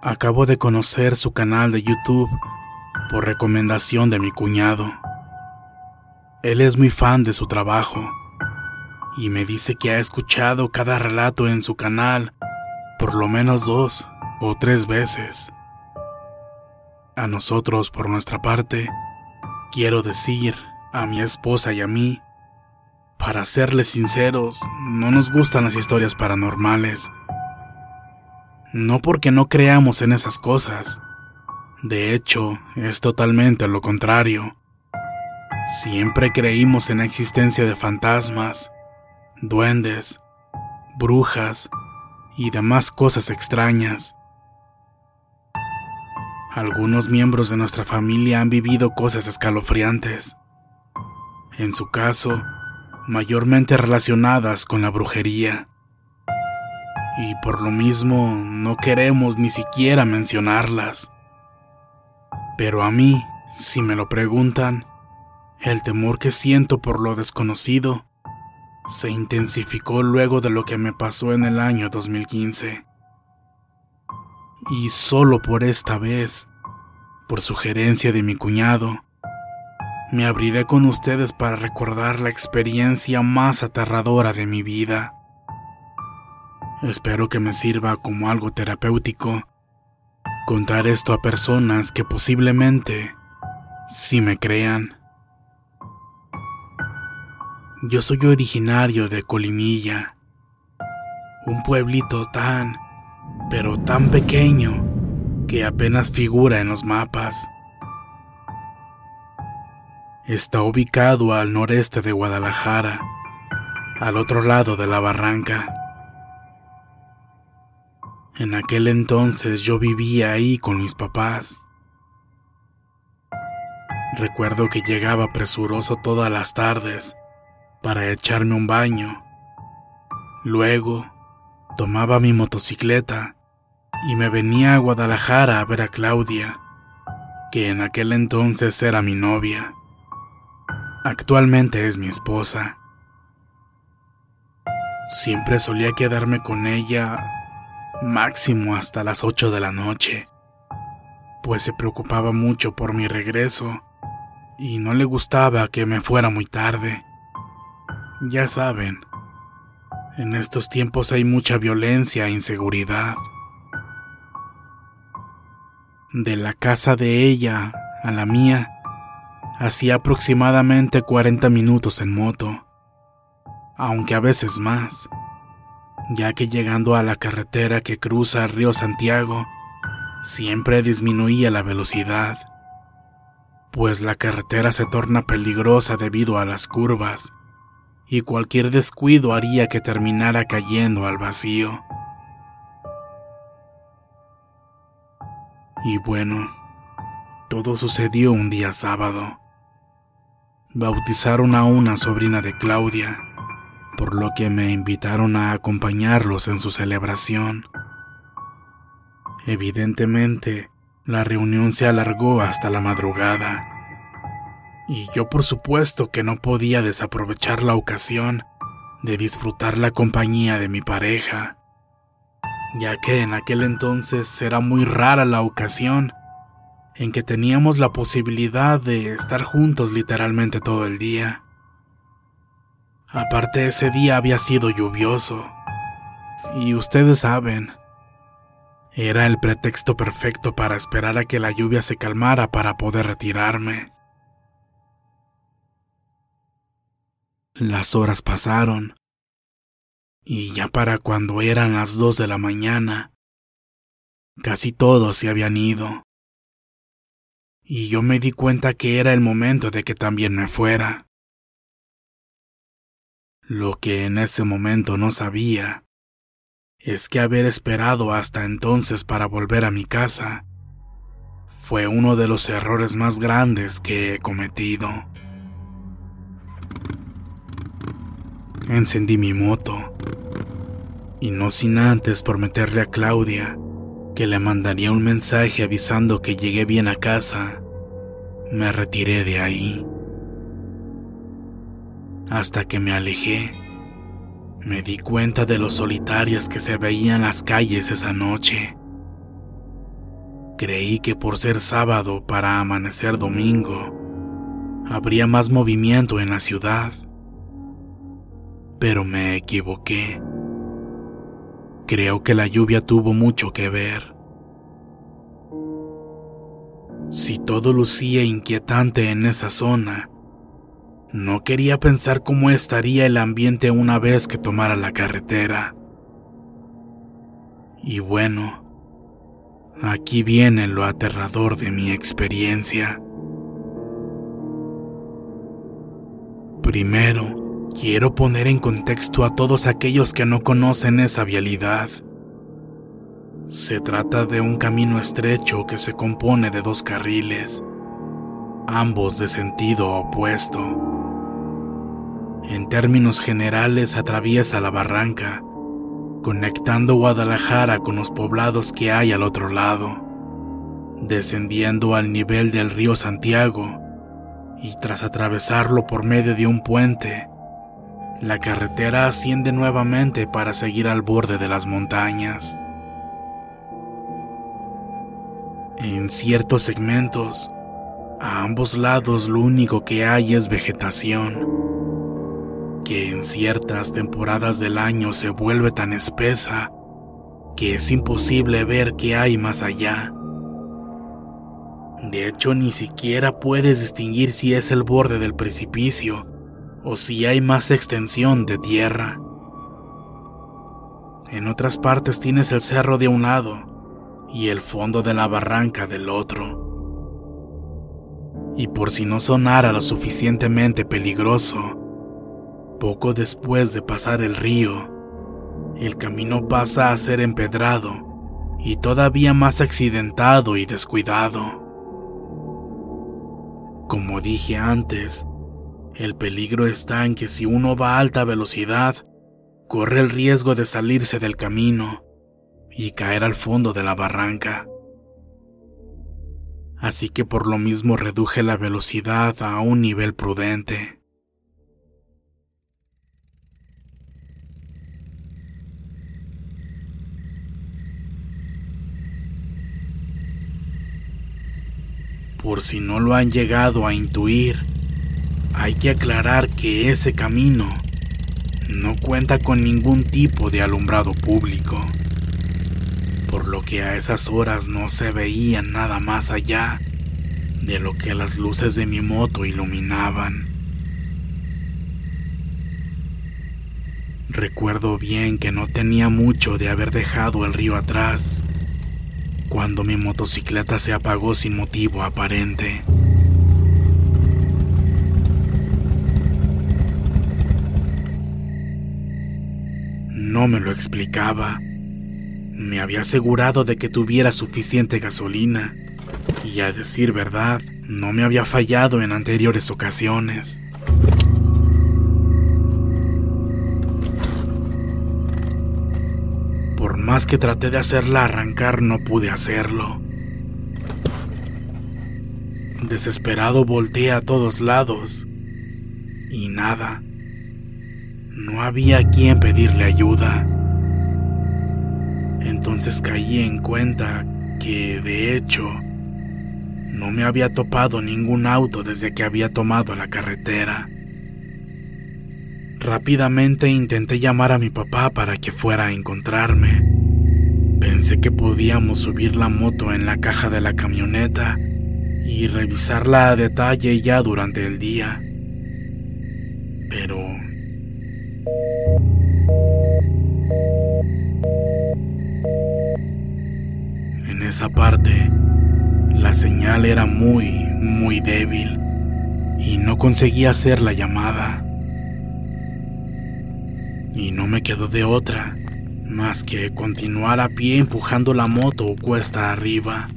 Acabo de conocer su canal de YouTube por recomendación de mi cuñado. Él es muy fan de su trabajo y me dice que ha escuchado cada relato en su canal por lo menos dos o tres veces. A nosotros, por nuestra parte, quiero decir a mi esposa y a mí, para serles sinceros, no nos gustan las historias paranormales. No porque no creamos en esas cosas. De hecho, es totalmente lo contrario. Siempre creímos en la existencia de fantasmas, duendes, brujas y demás cosas extrañas. Algunos miembros de nuestra familia han vivido cosas escalofriantes. En su caso, mayormente relacionadas con la brujería y por lo mismo no queremos ni siquiera mencionarlas. Pero a mí, si me lo preguntan, el temor que siento por lo desconocido se intensificó luego de lo que me pasó en el año 2015. Y solo por esta vez, por sugerencia de mi cuñado, me abriré con ustedes para recordar la experiencia más aterradora de mi vida. Espero que me sirva como algo terapéutico contar esto a personas que posiblemente sí me crean. Yo soy originario de Colimilla, un pueblito tan, pero tan pequeño que apenas figura en los mapas. Está ubicado al noreste de Guadalajara, al otro lado de la barranca. En aquel entonces yo vivía ahí con mis papás. Recuerdo que llegaba presuroso todas las tardes para echarme un baño. Luego tomaba mi motocicleta y me venía a Guadalajara a ver a Claudia, que en aquel entonces era mi novia. Actualmente es mi esposa. Siempre solía quedarme con ella máximo hasta las 8 de la noche, pues se preocupaba mucho por mi regreso y no le gustaba que me fuera muy tarde. Ya saben, en estos tiempos hay mucha violencia e inseguridad. De la casa de ella a la mía, hacía aproximadamente 40 minutos en moto, aunque a veces más ya que llegando a la carretera que cruza el río Santiago, siempre disminuía la velocidad, pues la carretera se torna peligrosa debido a las curvas, y cualquier descuido haría que terminara cayendo al vacío. Y bueno, todo sucedió un día sábado, bautizaron a una sobrina de Claudia, por lo que me invitaron a acompañarlos en su celebración. Evidentemente, la reunión se alargó hasta la madrugada, y yo por supuesto que no podía desaprovechar la ocasión de disfrutar la compañía de mi pareja, ya que en aquel entonces era muy rara la ocasión en que teníamos la posibilidad de estar juntos literalmente todo el día. Aparte ese día había sido lluvioso, y ustedes saben, era el pretexto perfecto para esperar a que la lluvia se calmara para poder retirarme. Las horas pasaron, y ya para cuando eran las dos de la mañana, casi todos se habían ido. Y yo me di cuenta que era el momento de que también me fuera. Lo que en ese momento no sabía es que haber esperado hasta entonces para volver a mi casa fue uno de los errores más grandes que he cometido. Encendí mi moto y no sin antes prometerle a Claudia que le mandaría un mensaje avisando que llegué bien a casa, me retiré de ahí. Hasta que me alejé, me di cuenta de lo solitarias que se veían las calles esa noche. Creí que por ser sábado para amanecer domingo, habría más movimiento en la ciudad pero me equivoqué. Creo que la lluvia tuvo mucho que ver. Si todo lucía inquietante en esa zona, no quería pensar cómo estaría el ambiente una vez que tomara la carretera. Y bueno, aquí viene lo aterrador de mi experiencia. Primero, Quiero poner en contexto a todos aquellos que no conocen esa vialidad. Se trata de un camino estrecho que se compone de dos carriles, ambos de sentido opuesto. En términos generales atraviesa la barranca, conectando Guadalajara con los poblados que hay al otro lado, descendiendo al nivel del río Santiago y tras atravesarlo por medio de un puente, la carretera asciende nuevamente para seguir al borde de las montañas. En ciertos segmentos, a ambos lados lo único que hay es vegetación, que en ciertas temporadas del año se vuelve tan espesa que es imposible ver qué hay más allá. De hecho, ni siquiera puedes distinguir si es el borde del precipicio o si hay más extensión de tierra. En otras partes tienes el cerro de un lado y el fondo de la barranca del otro. Y por si no sonara lo suficientemente peligroso, poco después de pasar el río, el camino pasa a ser empedrado y todavía más accidentado y descuidado. Como dije antes, el peligro está en que si uno va a alta velocidad, corre el riesgo de salirse del camino y caer al fondo de la barranca. Así que por lo mismo reduje la velocidad a un nivel prudente. Por si no lo han llegado a intuir, hay que aclarar que ese camino no cuenta con ningún tipo de alumbrado público, por lo que a esas horas no se veía nada más allá de lo que las luces de mi moto iluminaban. Recuerdo bien que no tenía mucho de haber dejado el río atrás cuando mi motocicleta se apagó sin motivo aparente. No me lo explicaba. Me había asegurado de que tuviera suficiente gasolina, Y a decir verdad, no me había fallado en anteriores ocasiones. Que traté de hacerla arrancar, no pude hacerlo. Desesperado volteé a todos lados y nada. No había quien pedirle ayuda. Entonces caí en cuenta que, de hecho, no me había topado ningún auto desde que había tomado la carretera. Rápidamente intenté llamar a mi papá para que fuera a encontrarme. Pensé que podíamos subir la moto en la caja de la camioneta y revisarla a detalle ya durante el día. Pero... En esa parte, la señal era muy, muy débil y no conseguía hacer la llamada. Y no me quedó de otra más que continuar a pie empujando la moto cuesta arriba.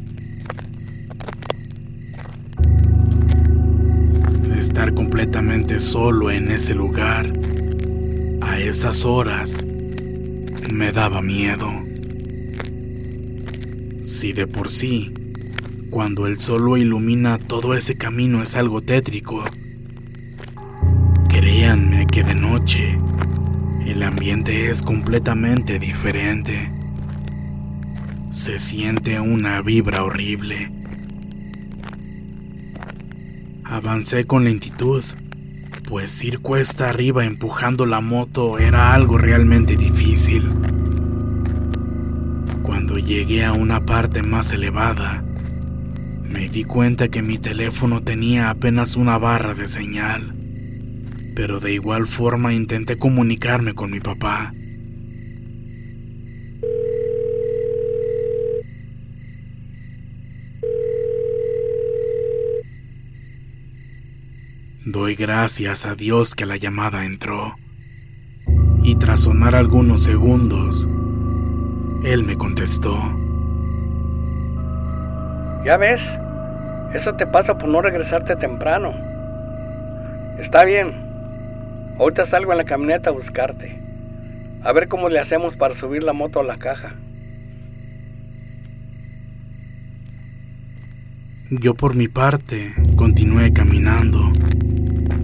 Estar completamente solo en ese lugar, a esas horas, me daba miedo. Si de por sí, cuando el sol lo ilumina todo ese camino es algo tétrico, créanme que de ambiente es completamente diferente. Se siente una vibra horrible. Avancé con lentitud, pues ir cuesta arriba empujando la moto era algo realmente difícil. Cuando llegué a una parte más elevada, me di cuenta que mi teléfono tenía apenas una barra de señal pero de igual forma intenté comunicarme con mi papá. Doy gracias a Dios que la llamada entró. Y tras sonar algunos segundos, él me contestó. Ya ves, eso te pasa por no regresarte temprano. Está bien, Ahorita salgo en la camioneta a buscarte. A ver cómo le hacemos para subir la moto a la caja. Yo por mi parte continué caminando.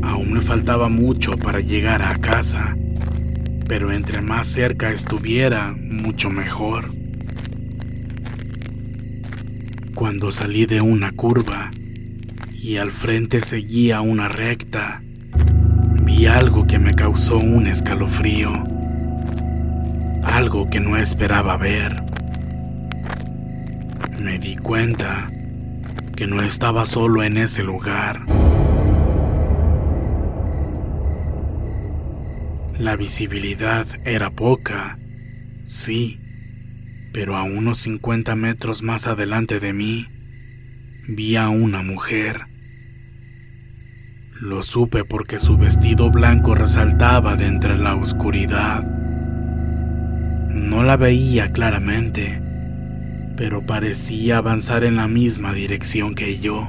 Aún me faltaba mucho para llegar a casa, pero entre más cerca estuviera, mucho mejor. Cuando salí de una curva y al frente seguía una recta, vi algo que me causó un escalofrío, algo que no esperaba ver. Me di cuenta que no estaba solo en ese lugar. La visibilidad era poca, sí, pero a unos 50 metros más adelante de mí vi a una mujer lo supe porque su vestido blanco resaltaba de entre la oscuridad. No la veía claramente, pero parecía avanzar en la misma dirección que yo,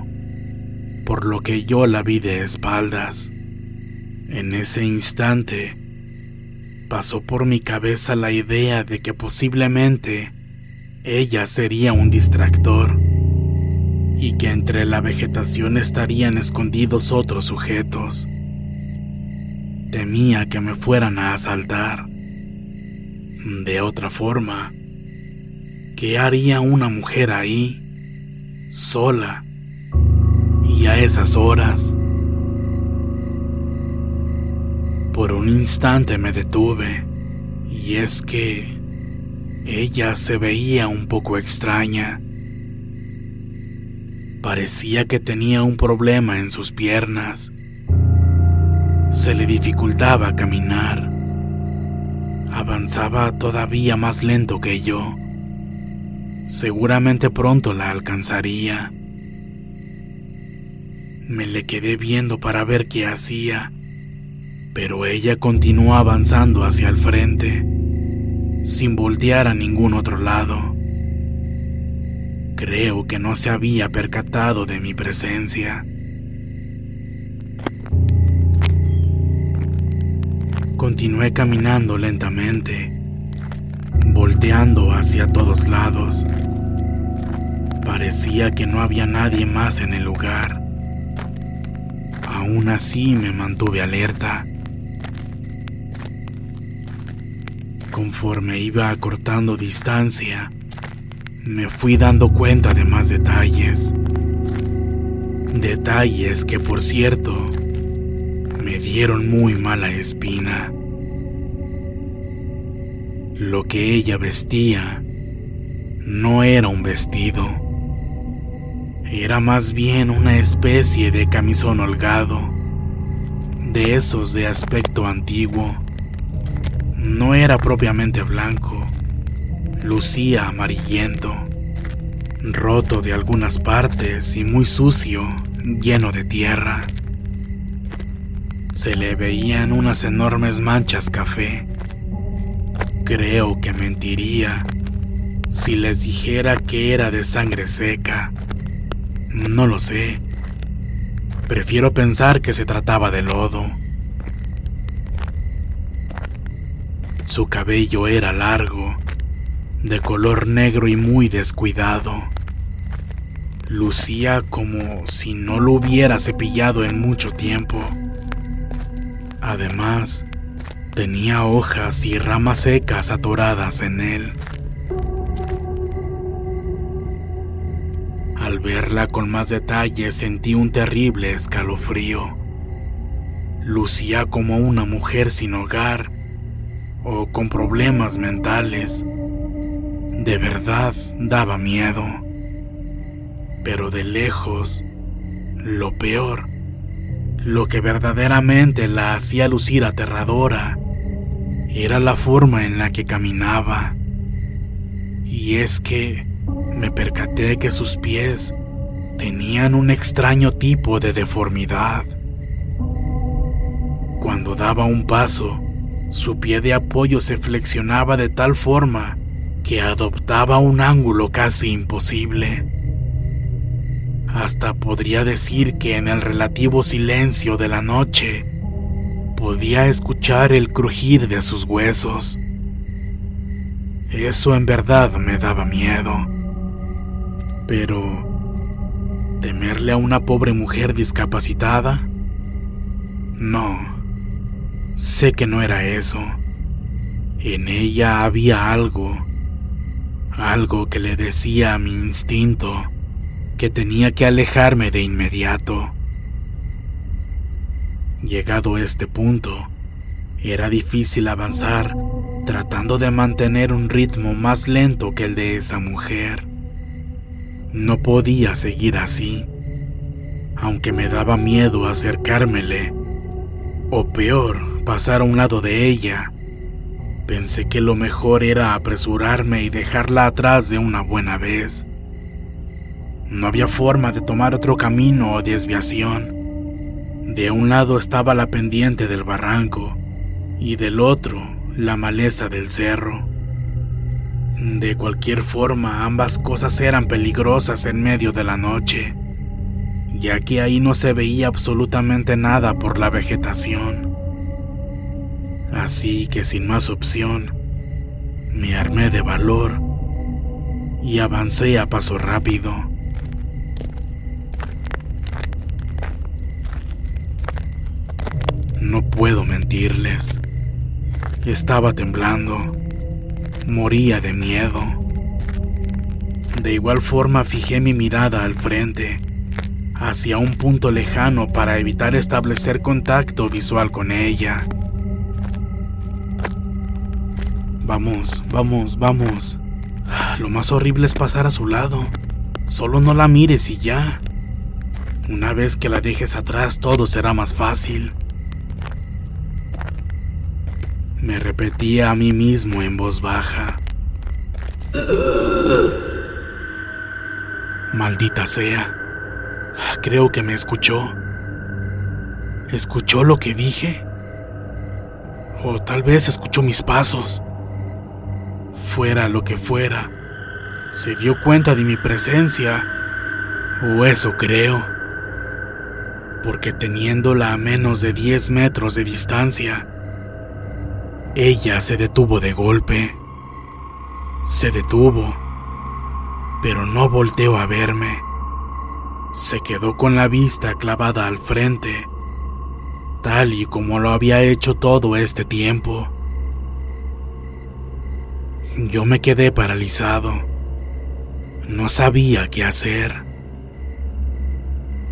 por lo que yo la vi de espaldas. En ese instante, pasó por mi cabeza la idea de que posiblemente ella sería un distractor y que entre la vegetación estarían escondidos otros sujetos. Temía que me fueran a asaltar. De otra forma, ¿qué haría una mujer ahí, sola, y a esas horas? Por un instante me detuve, y es que ella se veía un poco extraña Parecía que tenía un problema en sus piernas. Se le dificultaba caminar. Avanzaba todavía más lento que yo. Seguramente pronto la alcanzaría. Me le quedé viendo para ver qué hacía, pero ella continuó avanzando hacia el frente, sin voltear a ningún otro lado. Creo que no se había percatado de mi presencia. Continué caminando lentamente, volteando hacia todos lados. Parecía que no había nadie más en el lugar. Aún así me mantuve alerta. Conforme iba acortando distancia, me fui dando cuenta de más detalles. Detalles que, por cierto, me dieron muy mala espina. Lo que ella vestía no era un vestido, era más bien una especie de camisón holgado, de esos de aspecto antiguo. No era propiamente blanco, lucía amarillento, roto de algunas partes y muy sucio, lleno de tierra. Se le veían unas enormes manchas café. Creo que mentiría si les dijera que era de sangre seca. No lo sé. Prefiero pensar que se trataba de lodo. Su cabello era largo, de color negro y muy descuidado. Lucía como si no lo hubiera cepillado en mucho tiempo. Además, tenía hojas y ramas secas atoradas en él. Al verla con más detalle sentí un terrible escalofrío. Lucía como una mujer sin hogar o con problemas mentales. De verdad daba miedo. Pero de lejos, lo peor lo que verdaderamente la hacía lucir aterradora era la forma en la que caminaba. Y es que me percaté que sus pies tenían un extraño tipo de deformidad. Cuando daba un paso, su pie de apoyo se flexionaba de tal forma que adoptaba un ángulo casi imposible. Hasta podría decir que en el relativo silencio de la noche podía escuchar el crujir de sus huesos. Eso en verdad me daba miedo. Pero, ¿temerle a una pobre mujer discapacitada? No, sé que no era eso. En ella había algo, algo que le decía a mi instinto que tenía que alejarme de inmediato. Llegado a este punto, era difícil avanzar tratando de mantener un ritmo más lento que el de esa mujer. No podía seguir así, aunque me daba miedo acercármele, o peor, pasar a un lado de ella. Pensé que lo mejor era apresurarme y dejarla atrás de una buena vez. No había forma de tomar otro camino o desviación. De un lado estaba la pendiente del barranco y del otro la maleza del cerro. De cualquier forma, ambas cosas eran peligrosas en medio de la noche, ya que ahí no se veía absolutamente nada por la vegetación. Así que sin más opción, me armé de valor y avancé a paso rápido. No puedo mentirles. Estaba temblando. Moría de miedo. De igual forma fijé mi mirada al frente, hacia un punto lejano para evitar establecer contacto visual con ella. Vamos, vamos, vamos. Lo más horrible es pasar a su lado. Solo no la mires y ya. Una vez que la dejes atrás todo será más fácil. Me repetía a mí mismo en voz baja. Maldita sea. Creo que me escuchó. ¿Escuchó lo que dije? O tal vez escuchó mis pasos. Fuera lo que fuera, se dio cuenta de mi presencia, o eso creo, porque teniéndola a menos de 10 metros de distancia, ella se detuvo de golpe. Se detuvo, pero no volteó a verme. Se quedó con la vista clavada al frente, tal y como lo había hecho todo este tiempo. Yo me quedé paralizado. No sabía qué hacer.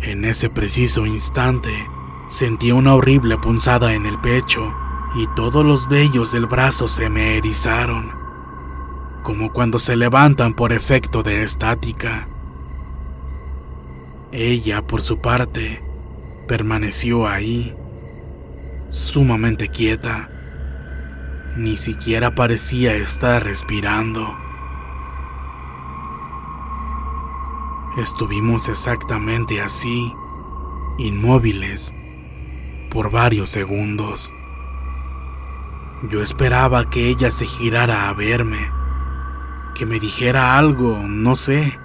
En ese preciso instante, sentí una horrible punzada en el pecho y todos los vellos del brazo se me erizaron, como cuando se levantan por efecto de estática. Ella, por su parte, permaneció ahí, sumamente quieta. Ni siquiera parecía estar respirando. Estuvimos exactamente así, inmóviles, por varios segundos. Yo esperaba que ella se girara a verme, que me dijera algo, no sé.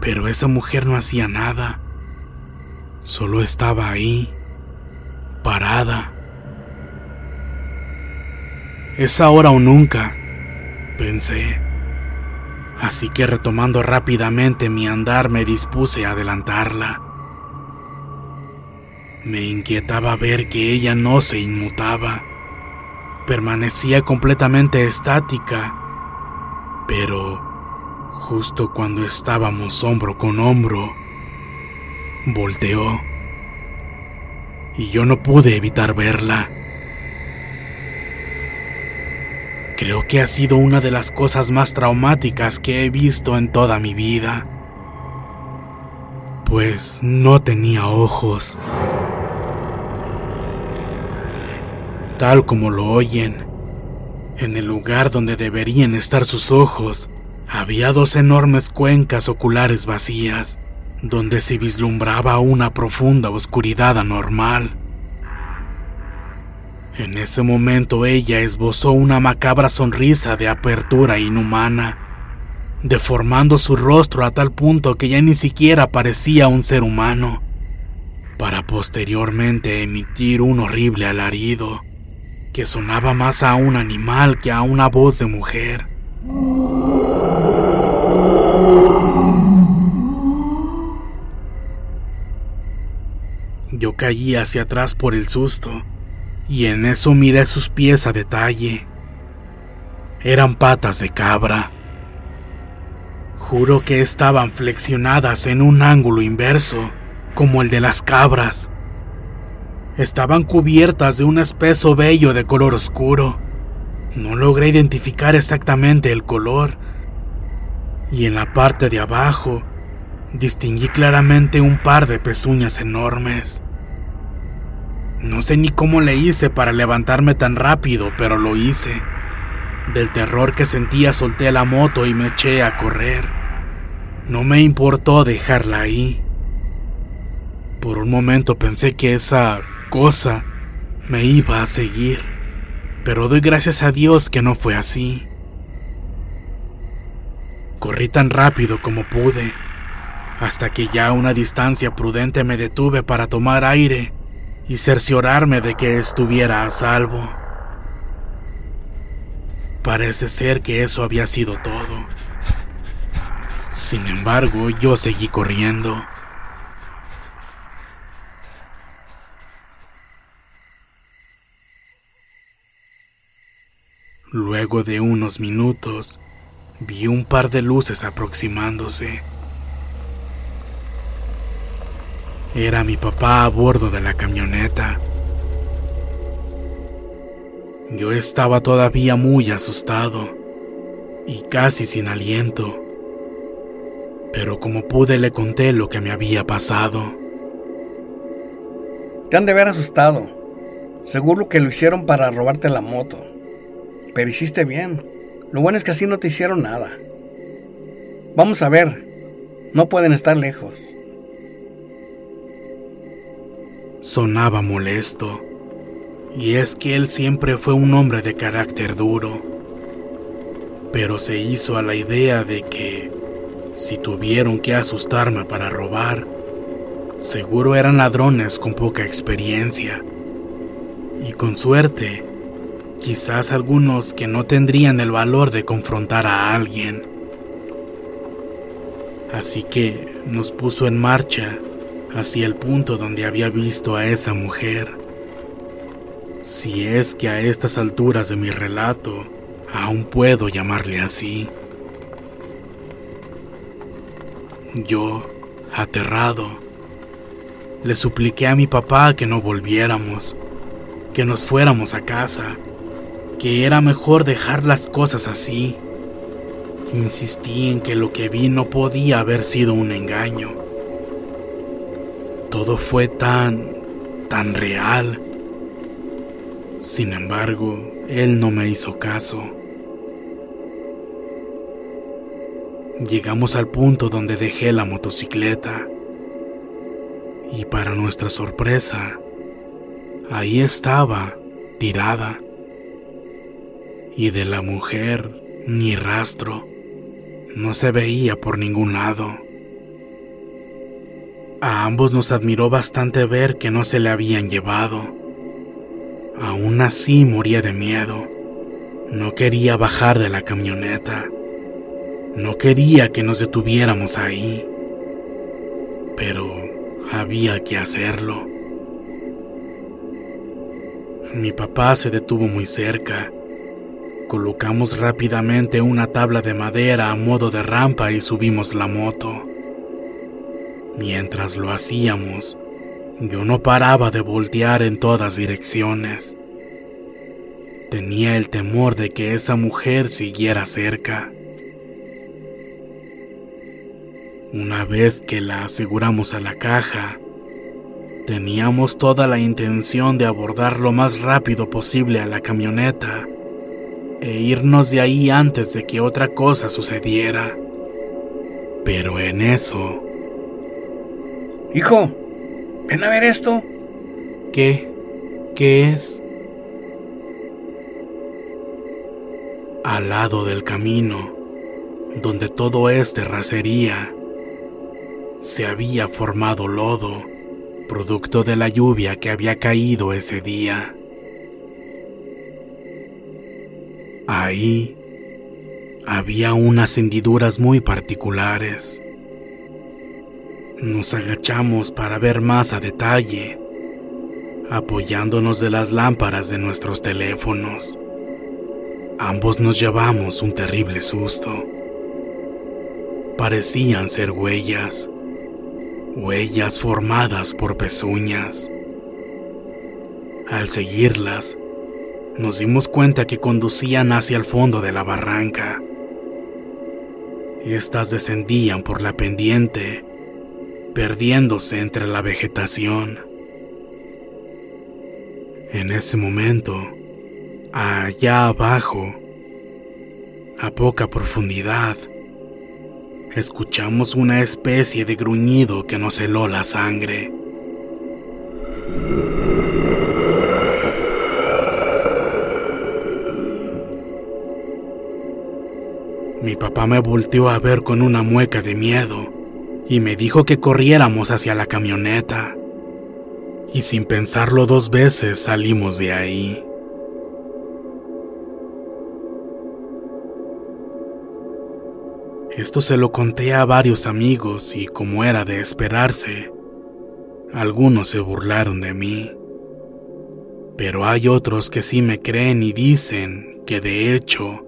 Pero esa mujer no hacía nada. Solo estaba ahí, parada. Es ahora o nunca, pensé. Así que retomando rápidamente mi andar me dispuse a adelantarla. Me inquietaba ver que ella no se inmutaba permanecía completamente estática, pero justo cuando estábamos hombro con hombro, volteó y yo no pude evitar verla. Creo que ha sido una de las cosas más traumáticas que he visto en toda mi vida, pues no tenía ojos. tal como lo oyen. En el lugar donde deberían estar sus ojos, había dos enormes cuencas oculares vacías, donde se vislumbraba una profunda oscuridad anormal. En ese momento ella esbozó una macabra sonrisa de apertura inhumana, deformando su rostro a tal punto que ya ni siquiera parecía un ser humano, para posteriormente emitir un horrible alarido que sonaba más a un animal que a una voz de mujer. Yo caí hacia atrás por el susto y en eso miré sus pies a detalle. Eran patas de cabra. Juro que estaban flexionadas en un ángulo inverso, como el de las cabras estaban cubiertas de un espeso vello de color oscuro. No logré identificar exactamente el color. Y en la parte de abajo distinguí claramente un par de pezuñas enormes. No sé ni cómo le hice para levantarme tan rápido, pero lo hice. Del terror que sentía solté la moto y me eché a correr. No me importó dejarla ahí. Por un momento pensé que esa cosa me iba a seguir, pero doy gracias a Dios que no fue así. Corrí tan rápido como pude, hasta que ya a una distancia prudente me detuve para tomar aire y cerciorarme de que estuviera a salvo. Parece ser que eso había sido todo. Sin embargo, yo seguí corriendo. Luego de unos minutos, vi un par de luces aproximándose. Era mi papá a bordo de la camioneta. Yo estaba todavía muy asustado y casi sin aliento, pero como pude le conté lo que me había pasado. Te han de haber asustado. Seguro que lo hicieron para robarte la moto. Pero hiciste bien. Lo bueno es que así no te hicieron nada. Vamos a ver. No pueden estar lejos. Sonaba molesto. Y es que él siempre fue un hombre de carácter duro. pero se hizo a la idea de que si tuvieron que asustarme para robar, seguro eran ladrones con poca experiencia. Y con suerte, quizás algunos que no tendrían el valor de confrontar a alguien. Así que nos puso en marcha hacia el punto donde había visto a esa mujer. Si es que a estas alturas de mi relato aún puedo llamarle así. Yo, aterrado, le supliqué a mi papá que no volviéramos, que nos fuéramos a casa, que era mejor dejar las cosas así. Insistí en que lo que vi no podía haber sido un engaño. Todo fue tan, tan real. Sin embargo, él no me hizo caso. Llegamos al punto donde dejé la motocicleta. Y para nuestra sorpresa, ahí estaba, tirada. Y de la mujer, ni rastro. No se veía por ningún lado. A ambos nos admiró bastante ver que no se le habían llevado. Aún así moría de miedo. No quería bajar de la camioneta. No quería que nos detuviéramos ahí, pero había que hacerlo. Mi papá se detuvo muy cerca. Colocamos rápidamente una tabla de madera a modo de rampa y subimos la moto. Mientras lo hacíamos, yo no paraba de voltear en todas direcciones. Tenía el temor de que esa mujer siguiera cerca. Una vez que la aseguramos a la caja, teníamos toda la intención de abordar lo más rápido posible a la camioneta e irnos de ahí antes de que otra cosa sucediera. Pero en eso... Hijo, ven a ver esto. ¿Qué? ¿Qué es? Al lado del camino, donde todo es terracería, se había formado lodo, producto de la lluvia que había caído ese día. Ahí había unas hendiduras muy particulares. Nos agachamos para ver más a detalle, apoyándonos de las lámparas de nuestros teléfonos. Ambos nos llevamos un terrible susto. Parecían ser huellas huellas formadas por pezuñas. Al seguirlas, nos dimos cuenta que conducían hacia el fondo de la barranca. Estas descendían por la pendiente, perdiéndose entre la vegetación. En ese momento, allá abajo, a poca profundidad, escuchamos una especie de gruñido que nos heló la sangre. Mi papá me volteó a ver con una mueca de miedo y me dijo que corriéramos hacia la camioneta. Y sin pensarlo dos veces salimos de ahí. Esto se lo conté a varios amigos y como era de esperarse, algunos se burlaron de mí. Pero hay otros que sí me creen y dicen que de hecho,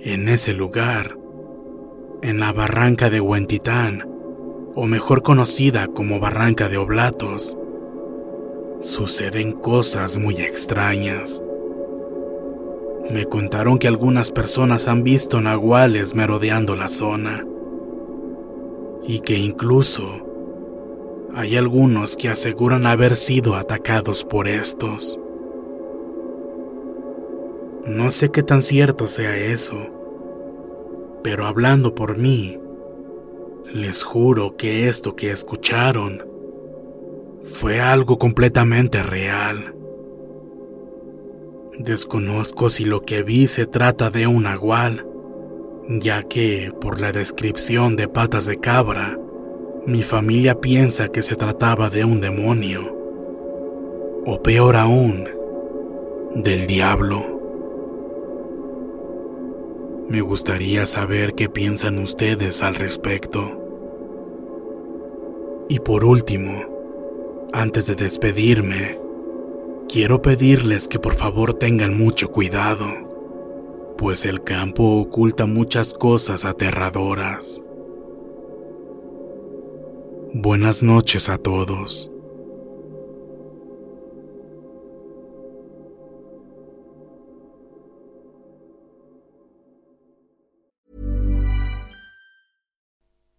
en ese lugar, en la barranca de Huentitán, o mejor conocida como Barranca de Oblatos, suceden cosas muy extrañas. Me contaron que algunas personas han visto nahuales merodeando la zona y que incluso hay algunos que aseguran haber sido atacados por estos. No sé qué tan cierto sea eso, pero hablando por mí, les juro que esto que escucharon fue algo completamente real. Desconozco si lo que vi se trata de un nahual ya que, por la descripción de patas de cabra, mi familia piensa que se trataba de un demonio, o peor aún, del diablo. Me gustaría saber qué piensan ustedes al respecto. Y por último, antes de despedirme, quiero pedirles que por favor tengan mucho cuidado, pues el campo oculta muchas cosas aterradoras. Buenas noches a todos.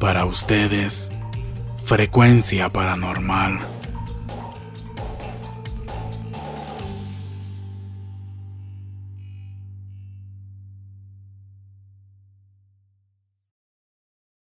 Para ustedes, frecuencia paranormal.